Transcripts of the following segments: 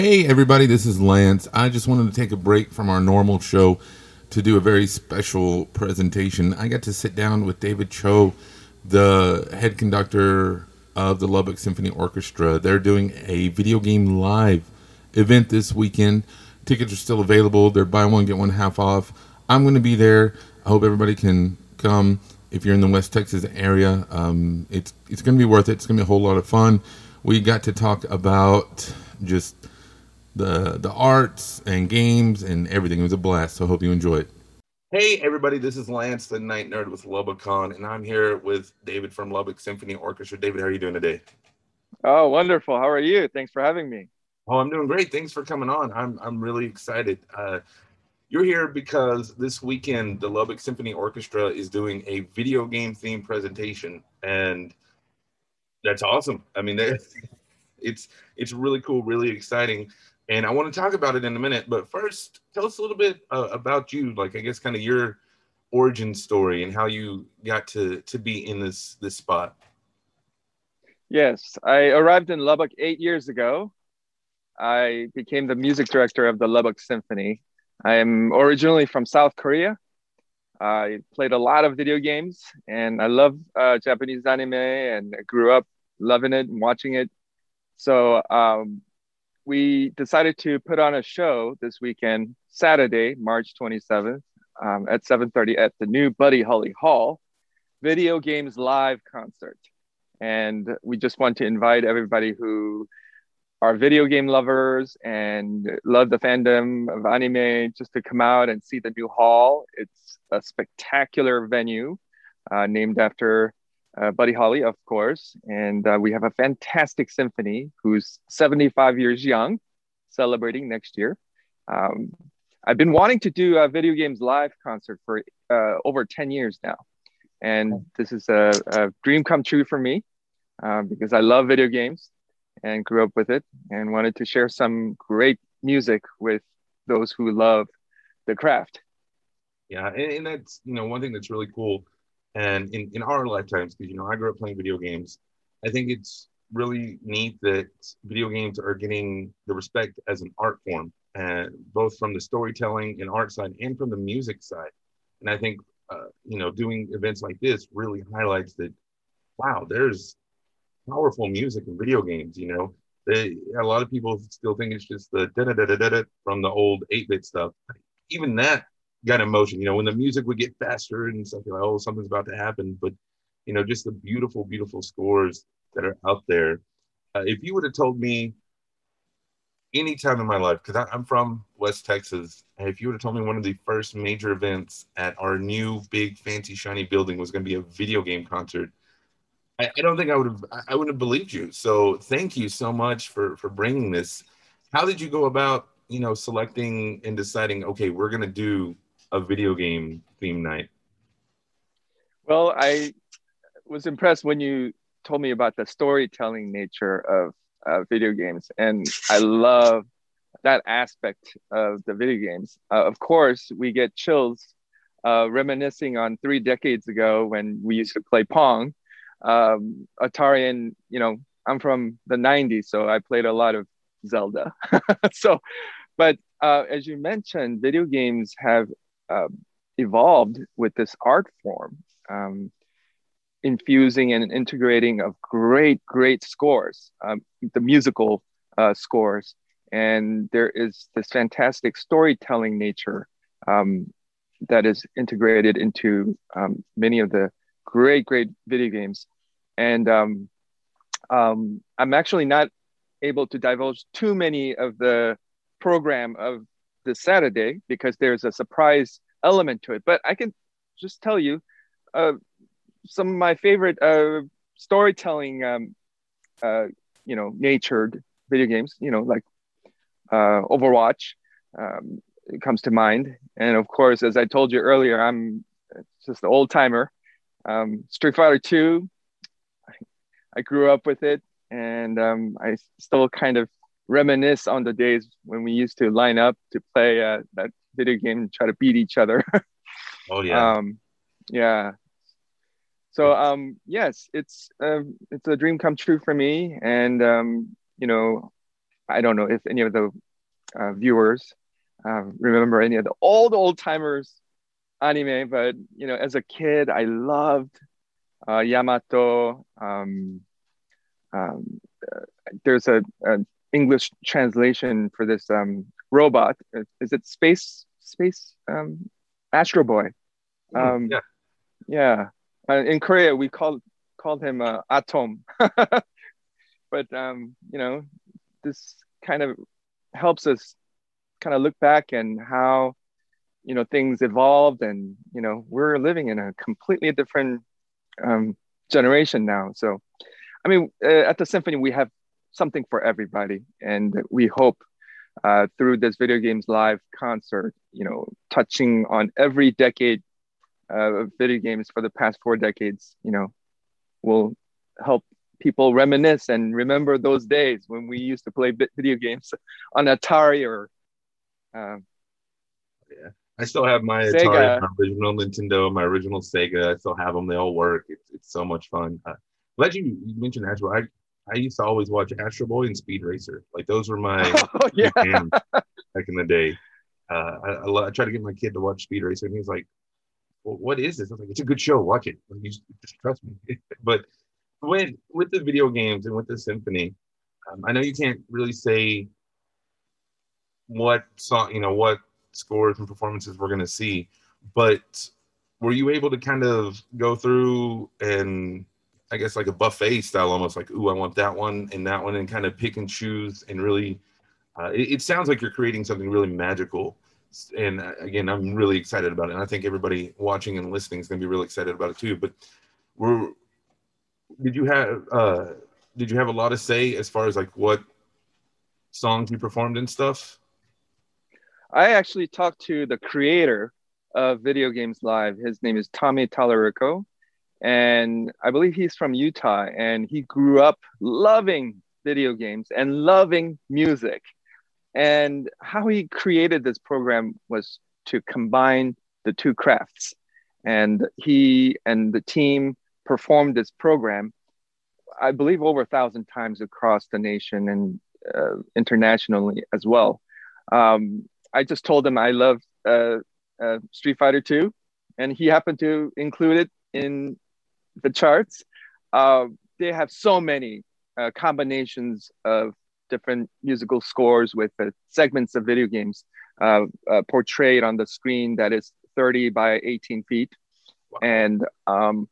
Hey, everybody, this is Lance. I just wanted to take a break from our normal show to do a very special presentation. I got to sit down with David Cho, the head conductor of the Lubbock Symphony Orchestra. They're doing a video game live event this weekend. Tickets are still available. They're buy one, get one half off. I'm going to be there. I hope everybody can come. If you're in the West Texas area, um, it's it's going to be worth it. It's going to be a whole lot of fun. We got to talk about just the the arts and games and everything. It was a blast. So hope you enjoy it. Hey everybody, this is Lance, the Night Nerd with LubbockCon, and I'm here with David from Lubbock Symphony Orchestra. David, how are you doing today? Oh, wonderful. How are you? Thanks for having me. Oh, I'm doing great. Thanks for coming on. I'm I'm really excited. Uh, you're here because this weekend the Lubbock Symphony Orchestra is doing a video game themed presentation, and that's awesome. I mean, it's it's really cool, really exciting, and I want to talk about it in a minute. But first, tell us a little bit uh, about you. Like, I guess, kind of your origin story and how you got to to be in this this spot. Yes, I arrived in Lubbock eight years ago I became the music director of the Lubbock Symphony. I am originally from South Korea. I played a lot of video games and I love uh, Japanese anime and grew up loving it and watching it. So um, we decided to put on a show this weekend, Saturday, March 27th um, at 7.30 at the new Buddy Holly Hall, Video Games Live concert. And we just want to invite everybody who are video game lovers and love the fandom of anime just to come out and see the new hall. It's a spectacular venue uh, named after uh, Buddy Holly, of course. And uh, we have a fantastic symphony who's 75 years young, celebrating next year. Um, I've been wanting to do a video games live concert for uh, over 10 years now. And this is a, a dream come true for me uh, because I love video games and grew up with it and wanted to share some great music with those who love the craft. Yeah, and, and that's you know one thing that's really cool, and in in our lifetimes, because you know I grew up playing video games, I think it's really neat that video games are getting the respect as an art form, and both from the storytelling and art side and from the music side. And I think uh, you know doing events like this really highlights that. Wow, there's powerful music in video games. You know, they a lot of people still think it's just the da da da da da from the old eight bit stuff. Even that got emotion. You know, when the music would get faster and stuff, like, oh, something's about to happen. But you know, just the beautiful, beautiful scores that are out there. Uh, if you would have told me any time in my life, because I'm from West Texas, if you would have told me one of the first major events at our new big fancy shiny building was going to be a video game concert, I, I don't think I would have I wouldn't have believed you. So thank you so much for for bringing this. How did you go about you know selecting and deciding? Okay, we're gonna do a video game theme night. Well, I was impressed when you told me about the storytelling nature of uh, video games, and I love that aspect of the video games. Uh, of course, we get chills uh, reminiscing on three decades ago when we used to play Pong um, Atari, and you know, I'm from the '90s, so I played a lot of Zelda. so, but uh, as you mentioned, video games have uh, evolved with this art form, um, infusing and integrating of great, great scores, um, the musical uh, scores, and there is this fantastic storytelling nature um, that is integrated into um, many of the great, great video games. And um, I'm actually not able to divulge too many of the program of this Saturday because there's a surprise element to it. But I can just tell you uh, some of my favorite uh, storytelling, um, uh, you know, natured video games, you know, like uh, Overwatch um, comes to mind. And of course, as I told you earlier, I'm just an old timer um, Street Fighter Two. I grew up with it, and um, I still kind of reminisce on the days when we used to line up to play uh, that video game and try to beat each other. oh yeah. Um, yeah. So um, yes, it's uh, it's a dream come true for me, and um, you know, I don't know if any of the uh, viewers uh, remember any of the old old timers anime, but you know, as a kid, I loved uh, Yamato. Um, um, uh, there's a, a, English translation for this um, robot. Is it Space Space um, Astro Boy? Um, yeah. Yeah. Uh, in Korea, we called called him uh, Atom. but um, you know, this kind of helps us kind of look back and how you know things evolved and you know we're living in a completely different um, generation now so i mean uh, at the symphony we have something for everybody and we hope uh, through this video games live concert you know touching on every decade uh, of video games for the past four decades you know will help people reminisce and remember those days when we used to play video games on atari or um, yeah I still have my Sega. Atari, my original Nintendo, my original Sega. I still have them. They all work. It's, it's so much fun. Uh, glad you, you mentioned Astro. I, I used to always watch Astro Boy and Speed Racer. Like those were my oh, yeah. back in the day. Uh, I, I, tried to get my kid to watch Speed Racer, and he's like, well, "What is this?" I was like, "It's a good show. Watch it. You just, just trust me." but with with the video games and with the symphony, um, I know you can't really say what song, you know, what scores and performances we're going to see. But were you able to kind of go through and I guess like a buffet style, almost like, ooh, I want that one and that one, and kind of pick and choose and really. Uh, it, it, sounds like you're creating something really magical, and uh, again, I'm really excited about it. And I think everybody watching and listening is going to be really excited about it too. But were did you have uh, did you have a lot of say as far as like what songs you performed and stuff? I actually talked to the creator of Video Games Live. His name is Tommy Tallarico. And I believe he's from Utah and he grew up loving video games and loving music. And how he created this program was to combine the two crafts. And he and the team performed this program, I believe, over a thousand times across the nation and uh, internationally as well. Um, I just told him I love uh, uh, Street Fighter 2, and he happened to include it in the charts. Uh, they have so many uh, combinations of different musical scores with segments of video games uh, uh, portrayed on the screen that is 30 by 18 feet. Wow. And um,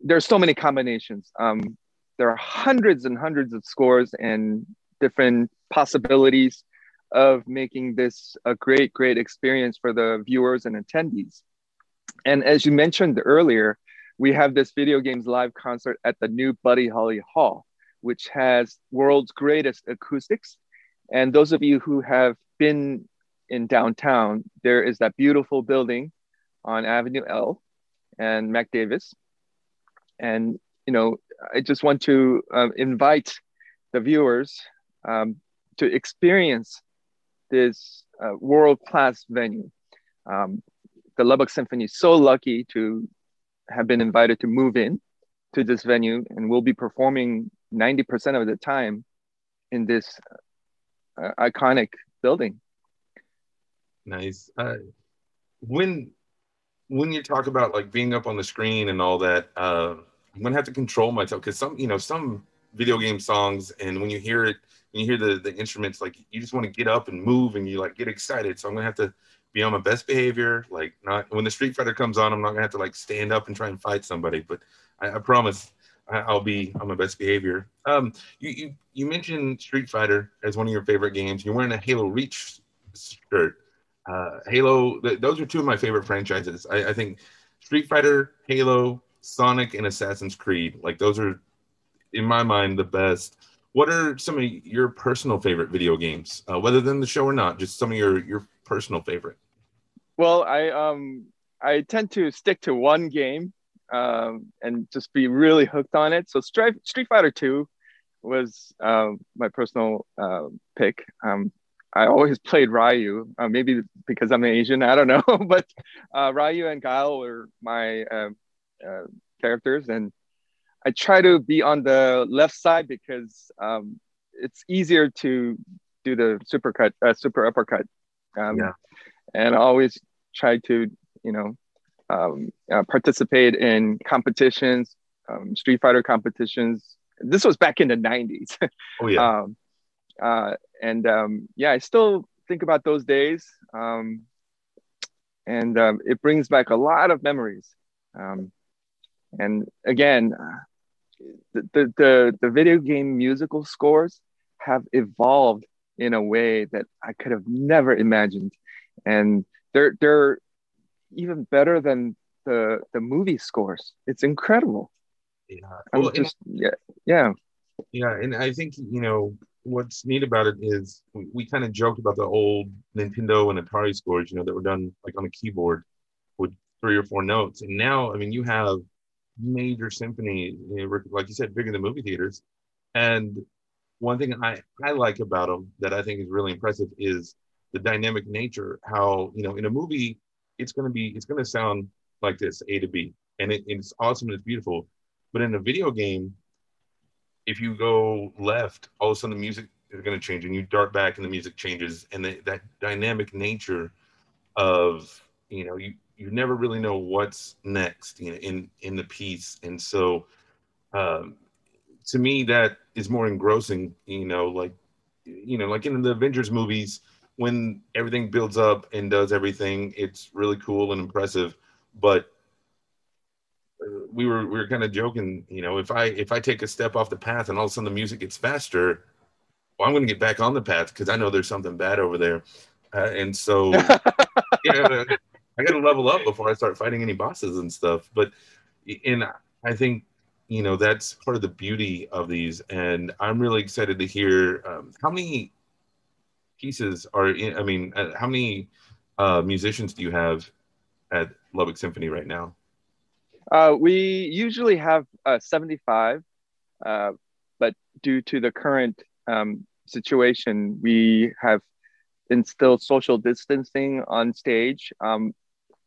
there's so many combinations. Um, there are hundreds and hundreds of scores and different possibilities of making this a great, great experience for the viewers and attendees. And as you mentioned earlier, we have this video games live concert at the new Buddy Holly Hall, which has world's greatest acoustics. And those of you who have been in downtown, there is that beautiful building on Avenue L and Mac Davis. And, you know, I just want to uh, invite the viewers um, to experience this uh, world class venue. Um, the Lubbock Symphony is so lucky to have been invited to move in to this venue, and we'll be performing 90% of the time in this uh, iconic building. Nice. Uh, when when you talk about like being up on the screen and all that, uh, I'm gonna have to control myself because some you know some video game songs, and when you hear it when you hear the the instruments, like you just want to get up and move, and you like get excited. So I'm gonna have to be on my best behavior. Like not when the Street Fighter comes on, I'm not gonna have to like stand up and try and fight somebody. But I, I promise I, will be on my best behavior. Um, you, you you mentioned Street Fighter as one of your favorite games. You're wearing a Halo Reach shirt. Uh, Halo, th- those are two of my favorite franchises. I, I think Street Fighter, Halo, Sonic, and Assassin's Creed. Like those are, in my mind, the best what are some of your personal favorite video games, uh, whether than the show or not? Just some of your your personal favorite. Well, I um I tend to stick to one game um, and just be really hooked on it. So Street Fighter Two was um, my personal uh, pick. Um, I always played Ryu, uh, maybe because I'm Asian, I don't know, but uh, Ryu and Guile were my um, uh, characters, and I try to be on the left side because um, it's easier to do the super cut, uh, super uppercut. Um, Yeah. And I always try to, you know, um, uh, participate in competitions, um, Street Fighter competitions. This was back in the 90s. Oh yeah. um, uh, and um, yeah, I still think about those days. Um, and um, it brings back a lot of memories. Um, and again, uh, the, the, the, the video game musical scores have evolved in a way that I could have never imagined. And they're, they're even better than the, the movie scores. It's incredible. yeah. Well, and- yeah, yeah. Yeah, and I think you know what's neat about it is we, we kind of joked about the old Nintendo and Atari scores, you know, that were done like on a keyboard with three or four notes, and now I mean you have major symphony, you know, like you said, bigger than movie theaters. And one thing I I like about them that I think is really impressive is the dynamic nature. How you know in a movie it's going to be it's going to sound like this A to B, and it, it's awesome and it's beautiful. But in a video game, if you go left, all of a sudden the music is going to change, and you dart back, and the music changes, and the, that dynamic nature of you know you you never really know what's next you know, in in the piece, and so um, to me that is more engrossing. You know, like you know, like in the Avengers movies, when everything builds up and does everything, it's really cool and impressive, but we were we were kind of joking, you know, if I if I take a step off the path and all of a sudden the music gets faster, well, I'm going to get back on the path because I know there's something bad over there, uh, and so yeah, I got to level up before I start fighting any bosses and stuff. But and I think you know that's part of the beauty of these, and I'm really excited to hear um, how many pieces are in. I mean, uh, how many uh, musicians do you have at Lubbock Symphony right now? Uh, we usually have uh, 75, uh, but due to the current um, situation, we have instilled social distancing on stage. Um,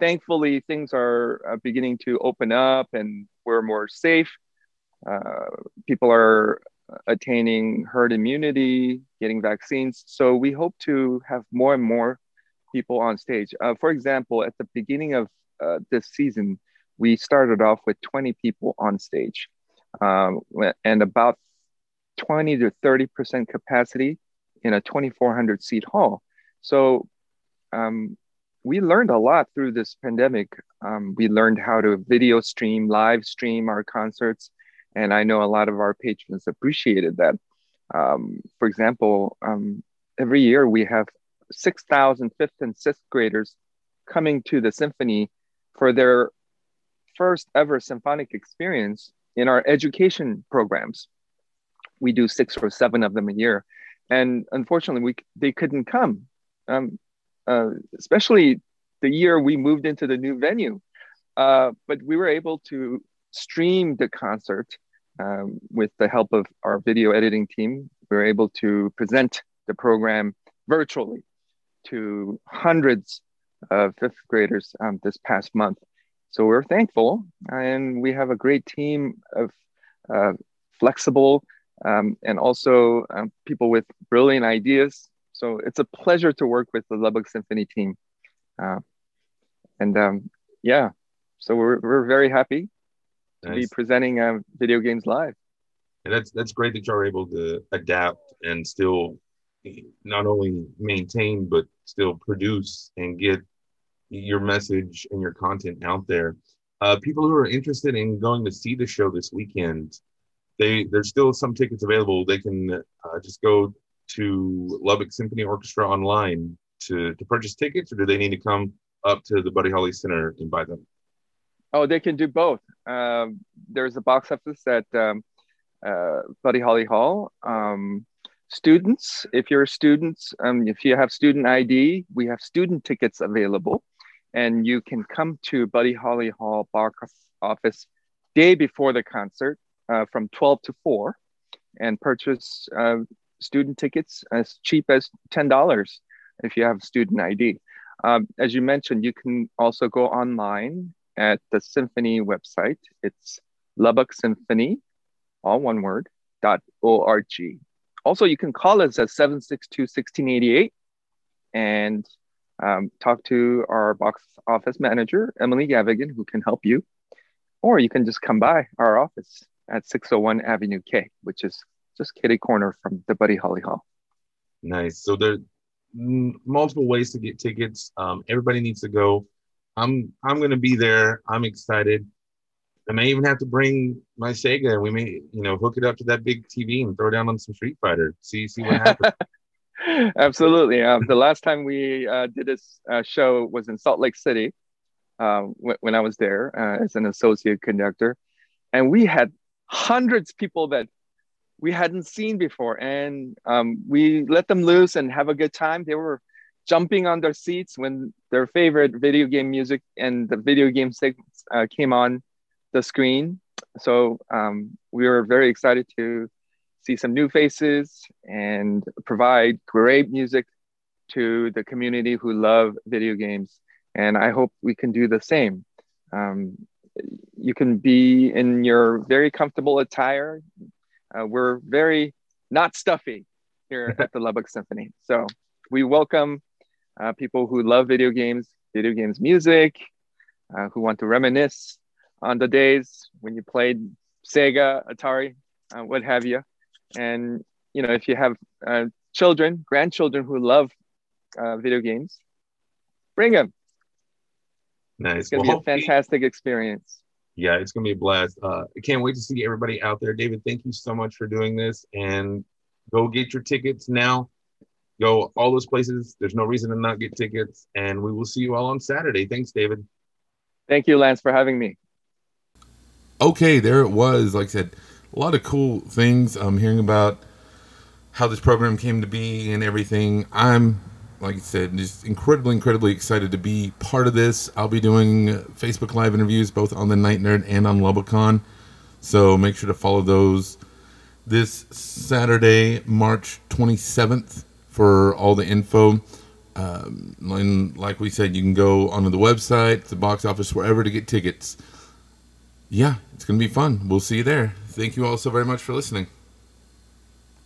thankfully, things are uh, beginning to open up and we're more safe. Uh, people are attaining herd immunity, getting vaccines. So we hope to have more and more people on stage. Uh, for example, at the beginning of this season, we started off with 20 people on stage um, and about 20 to 30% capacity in a 2400 seat hall. So um, we learned a lot through this pandemic. Um, we learned how to video stream, live stream our concerts. And I know a lot of our patrons appreciated that. Um, for example, um, every year we have 6,000 fifth and sixth graders coming to the symphony for their first ever symphonic experience in our education programs. We do six or seven of them a year, and unfortunately, we they couldn't come, um, uh, especially the year we moved into the new venue. Uh, but we were able to stream the concert um, with the help of our video editing team. We were able to present the program virtually to hundreds of fifth graders um, this past month. So we're thankful, and we have a great team of uh, flexible um, and also um, people with brilliant ideas. So it's a pleasure to work with the Lubbock Symphony team. Uh, and um, yeah, so we're, we're very happy to Nice. be presenting uh, video games live. And that's that's great that you're able to adapt and still not only maintain but still produce and get your message and your content out there. Uh, people who are interested in going to see the show this weekend, they there's still some tickets available. They can uh, just go to Lubbock Symphony Orchestra online to to purchase tickets, or do they need to come up to the Buddy Holly Center and buy them? Oh, they can do both. Um, there's a box office at um, uh, Buddy Holly Hall. Um, students, if you're students, um, if you have student ID, we have student tickets available, and you can come to Buddy Holly Hall box office day before the concert uh, from 12 to 4 and purchase uh, student tickets as cheap as $10 if you have student ID. Um, as you mentioned, you can also go online at the symphony website. It's Lubbock Symphony, all one word, dot org. also, you can call us at 762 1688 and um, talk to our box office manager, Emily Gavigan, who can help you. Or you can just come by our office at 601 Avenue K, which is just kitty corner from the Buddy Holly Hall. Nice. So there are multiple ways to get tickets. Um, everybody needs to go. I'm I'm gonna be there. I'm excited. I may even have to bring my Sega. We may, you know, hook it up to that big TV and throw down on some Street Fighter. See see what happens. Absolutely. Um, the last time we uh, did this uh, show was in Salt Lake City um, when I was there uh, as an associate conductor, and we had hundreds of people that we hadn't seen before, and um, we let them loose and have a good time. They were jumping on their seats when their favorite video game music and the video game segments uh, came on the screen. So um, we were very excited to see some new faces and provide great music to the community who love video games. And I hope we can do the same. Um, you can be in your very comfortable attire. Uh, we're very not stuffy here at the Lubbock Symphony. So we welcome uh, people who love video games, video games music, uh, who want to reminisce on the days when you played Sega, Atari, uh, what have you. And you know, if you have uh, children, grandchildren who love uh, video games, bring them. Nice. It's gonna well, be a fantastic experience. Yeah, it's gonna be a blast. Uh, I can't wait to see everybody out there. David, thank you so much for doing this, and go get your tickets now. Go all those places. There's no reason to not get tickets, and we will see you all on Saturday. Thanks, David. Thank you, Lance, for having me. Okay, there it was. Like I said, a lot of cool things. I'm hearing about how this program came to be and everything. I'm, like I said, just incredibly, incredibly excited to be part of this. I'll be doing Facebook Live interviews both on the Night Nerd and on LubbockCon. So make sure to follow those this Saturday, March 27th, for all the info. Um, and like we said, you can go onto the website, the box office, wherever to get tickets. Yeah, it's going to be fun. We'll see you there. Thank you all so very much for listening.